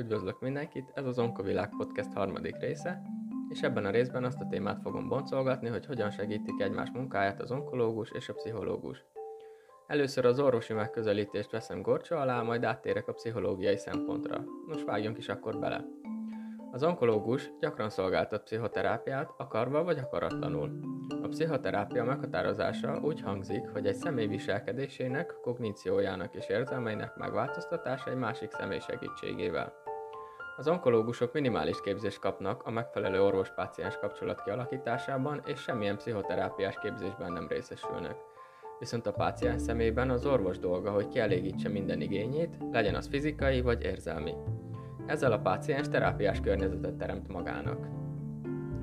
Üdvözlök mindenkit, ez az Onkovilág Podcast harmadik része, és ebben a részben azt a témát fogom boncolgatni, hogy hogyan segítik egymás munkáját az onkológus és a pszichológus. Először az orvosi megközelítést veszem gorcsa alá, majd áttérek a pszichológiai szempontra. Most vágjunk is akkor bele. Az onkológus gyakran szolgáltat pszichoterápiát, akarva vagy akaratlanul. A pszichoterápia meghatározása úgy hangzik, hogy egy személy viselkedésének, kogníciójának és érzelmeinek megváltoztatása egy másik személy segítségével. Az onkológusok minimális képzést kapnak a megfelelő orvos-páciens kapcsolat kialakításában, és semmilyen pszichoterápiás képzésben nem részesülnek. Viszont a páciens szemében az orvos dolga, hogy kielégítse minden igényét, legyen az fizikai vagy érzelmi. Ezzel a páciens terápiás környezetet teremt magának.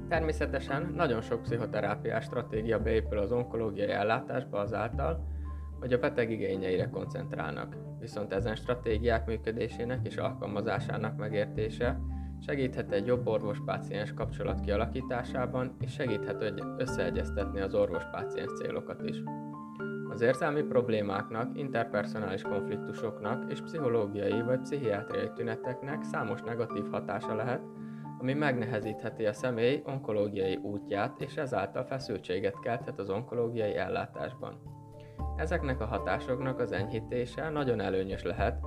Természetesen nagyon sok pszichoterápiás stratégia beépül az onkológiai ellátásba azáltal, hogy a beteg igényeire koncentrálnak. Viszont ezen stratégiák működésének és alkalmazásának megértése segíthet egy jobb orvos-páciens kapcsolat kialakításában, és segíthet összeegyeztetni az orvos-páciens célokat is. Az érzelmi problémáknak, interpersonális konfliktusoknak és pszichológiai vagy pszichiátriai tüneteknek számos negatív hatása lehet, ami megnehezítheti a személy onkológiai útját és ezáltal feszültséget kelthet az onkológiai ellátásban. Ezeknek a hatásoknak az enyhítése nagyon előnyös lehet,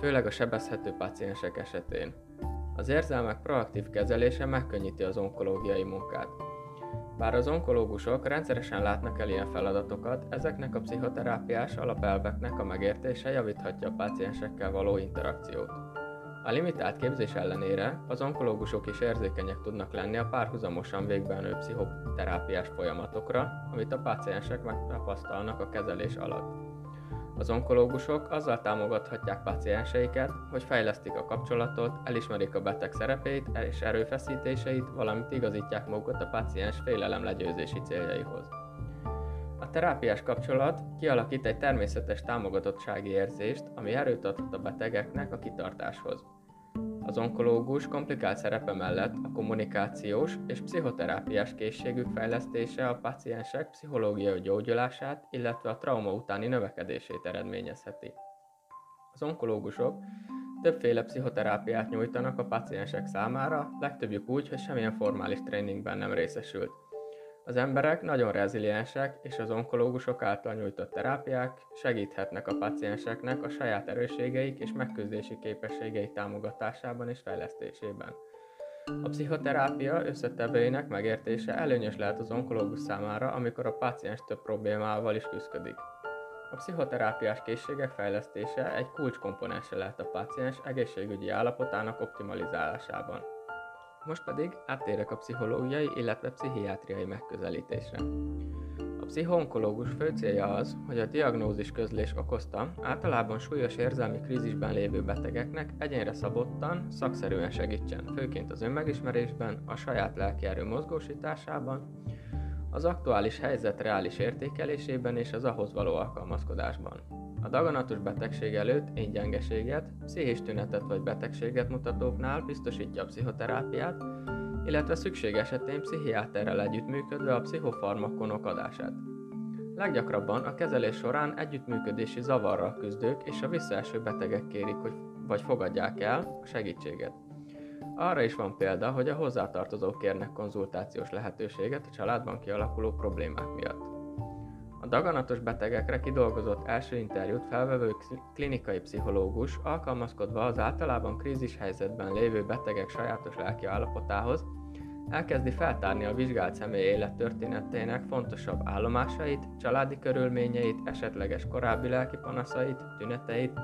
főleg a sebezhető paciensek esetén. Az érzelmek proaktív kezelése megkönnyíti az onkológiai munkát. Bár az onkológusok rendszeresen látnak el ilyen feladatokat, ezeknek a pszichoterápiás alapelveknek a megértése javíthatja a páciensekkel való interakciót. A limitált képzés ellenére az onkológusok is érzékenyek tudnak lenni a párhuzamosan végbenő pszichoterápiás folyamatokra, amit a páciensek megtapasztalnak a kezelés alatt. Az onkológusok azzal támogathatják pacienseiket, hogy fejlesztik a kapcsolatot, elismerik a beteg szerepét és erőfeszítéseit, valamint igazítják magukat a paciens félelem legyőzési céljaihoz. Terápiás kapcsolat kialakít egy természetes támogatottsági érzést, ami erőt adhat a betegeknek a kitartáshoz. Az onkológus komplikált szerepe mellett a kommunikációs és pszichoterápiás készségük fejlesztése a paciensek pszichológiai gyógyulását, illetve a trauma utáni növekedését eredményezheti. Az onkológusok többféle pszichoterápiát nyújtanak a paciensek számára, legtöbbjük úgy, hogy semmilyen formális tréningben nem részesült. Az emberek nagyon reziliensek, és az onkológusok által nyújtott terápiák segíthetnek a pacienseknek a saját erősségeik és megküzdési képességeik támogatásában és fejlesztésében. A pszichoterápia összetevőinek megértése előnyös lehet az onkológus számára, amikor a páciens több problémával is küzdik. A pszichoterápiás készségek fejlesztése egy kulcskomponense lehet a páciens egészségügyi állapotának optimalizálásában. Most pedig áttérek a pszichológiai, illetve pszichiátriai megközelítésre. A pszichoonkológus fő célja az, hogy a diagnózis közlés okozta, általában súlyos érzelmi krízisben lévő betegeknek egyénre szabottan, szakszerűen segítsen, főként az önmegismerésben, a saját lelkierő mozgósításában, az aktuális helyzet reális értékelésében és az ahhoz való alkalmazkodásban. A daganatos betegség előtt éngyengeséget, pszichés tünetet vagy betegséget mutatóknál biztosítja a pszichoterápiát, illetve szükség esetén pszichiáterrel együttműködve a pszichofarmakonok adását. Leggyakrabban a kezelés során együttműködési zavarral küzdők és a visszaeső betegek kérik, hogy vagy fogadják el a segítséget. Arra is van példa, hogy a hozzátartozók kérnek konzultációs lehetőséget a családban kialakuló problémák miatt. A daganatos betegekre kidolgozott első interjút felvevő klinikai pszichológus alkalmazkodva az általában krízis helyzetben lévő betegek sajátos lelki állapotához, elkezdi feltárni a vizsgált személy élettörténetének fontosabb állomásait, családi körülményeit, esetleges korábbi lelki panaszait, tüneteit,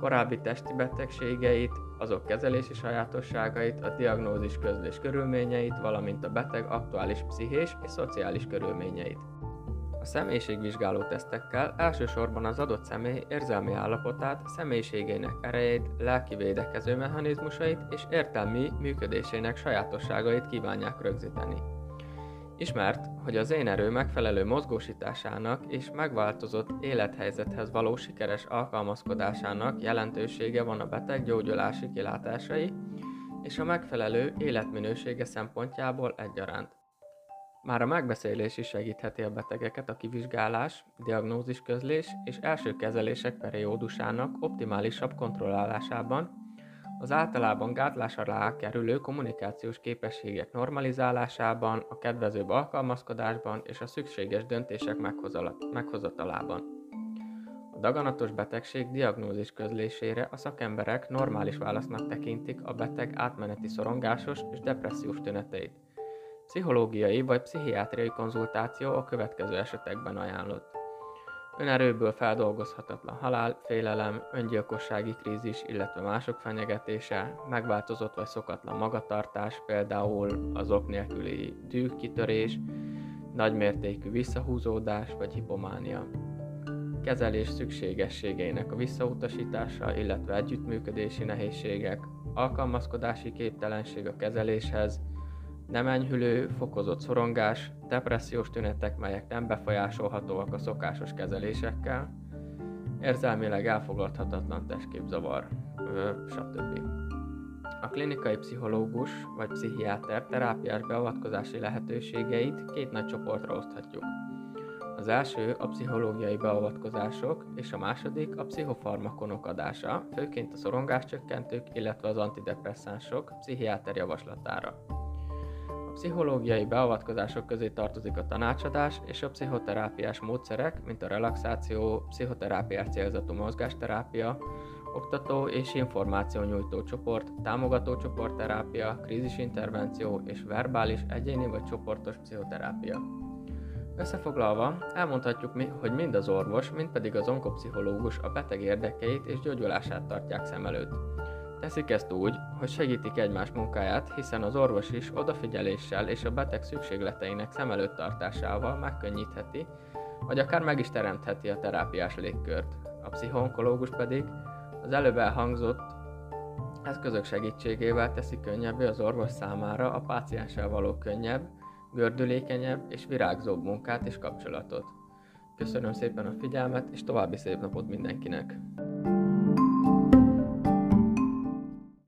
korábbi testi betegségeit, azok kezelési sajátosságait, a diagnózis közlés körülményeit, valamint a beteg aktuális pszichés és szociális körülményeit. Személyiségvizsgáló tesztekkel elsősorban az adott személy érzelmi állapotát, személyiségének erejét, lelki védekező mechanizmusait és értelmi működésének sajátosságait kívánják rögzíteni. Ismert, hogy az én erő megfelelő mozgósításának és megváltozott élethelyzethez való sikeres alkalmazkodásának jelentősége van a beteg gyógyulási kilátásai és a megfelelő életminősége szempontjából egyaránt. Már a megbeszélés is segítheti a betegeket a kivizsgálás, diagnózis közlés és első kezelések periódusának optimálisabb kontrollálásában, Az általában gátlás alá kerülő kommunikációs képességek normalizálásában, a kedvezőbb alkalmazkodásban és a szükséges döntések meghozatalában. A daganatos betegség diagnózis közlésére a szakemberek normális válasznak tekintik a beteg átmeneti szorongásos és depressziós tüneteit. Pszichológiai vagy pszichiátriai konzultáció a következő esetekben ajánlott. Önerőből feldolgozhatatlan halál, félelem, öngyilkossági krízis, illetve mások fenyegetése, megváltozott vagy szokatlan magatartás, például az ok nélküli dűkitörés, nagymértékű visszahúzódás vagy hipománia kezelés szükségességeinek a visszautasítása, illetve együttműködési nehézségek, alkalmazkodási képtelenség a kezeléshez, nem enyhülő, fokozott szorongás, depressziós tünetek, melyek nem befolyásolhatóak a szokásos kezelésekkel, érzelmileg elfogadhatatlan testképzavar, stb. A klinikai pszichológus vagy pszichiáter terápiás beavatkozási lehetőségeit két nagy csoportra oszthatjuk. Az első a pszichológiai beavatkozások, és a második a pszichofarmakonok adása, főként a szorongáscsökkentők, illetve az antidepresszánsok pszichiáter javaslatára. Pszichológiai beavatkozások közé tartozik a tanácsadás és a pszichoterápiás módszerek, mint a relaxáció, pszichoterápiás célzatú mozgásterápia, oktató és információnyújtó csoport, támogató csoportterápia, krízisintervenció és verbális, egyéni vagy csoportos pszichoterápia. Összefoglalva, elmondhatjuk, hogy mind az orvos, mind pedig az onkopszichológus a beteg érdekeit és gyógyulását tartják szem előtt. Teszik ezt úgy, hogy segítik egymás munkáját, hiszen az orvos is odafigyeléssel és a beteg szükségleteinek szem előtt tartásával megkönnyítheti, vagy akár meg is teremtheti a terápiás légkört. A pszichonkológus pedig az előbb elhangzott eszközök segítségével teszi könnyebbé az orvos számára a pácienssel való könnyebb, gördülékenyebb és virágzóbb munkát és kapcsolatot. Köszönöm szépen a figyelmet, és további szép napot mindenkinek!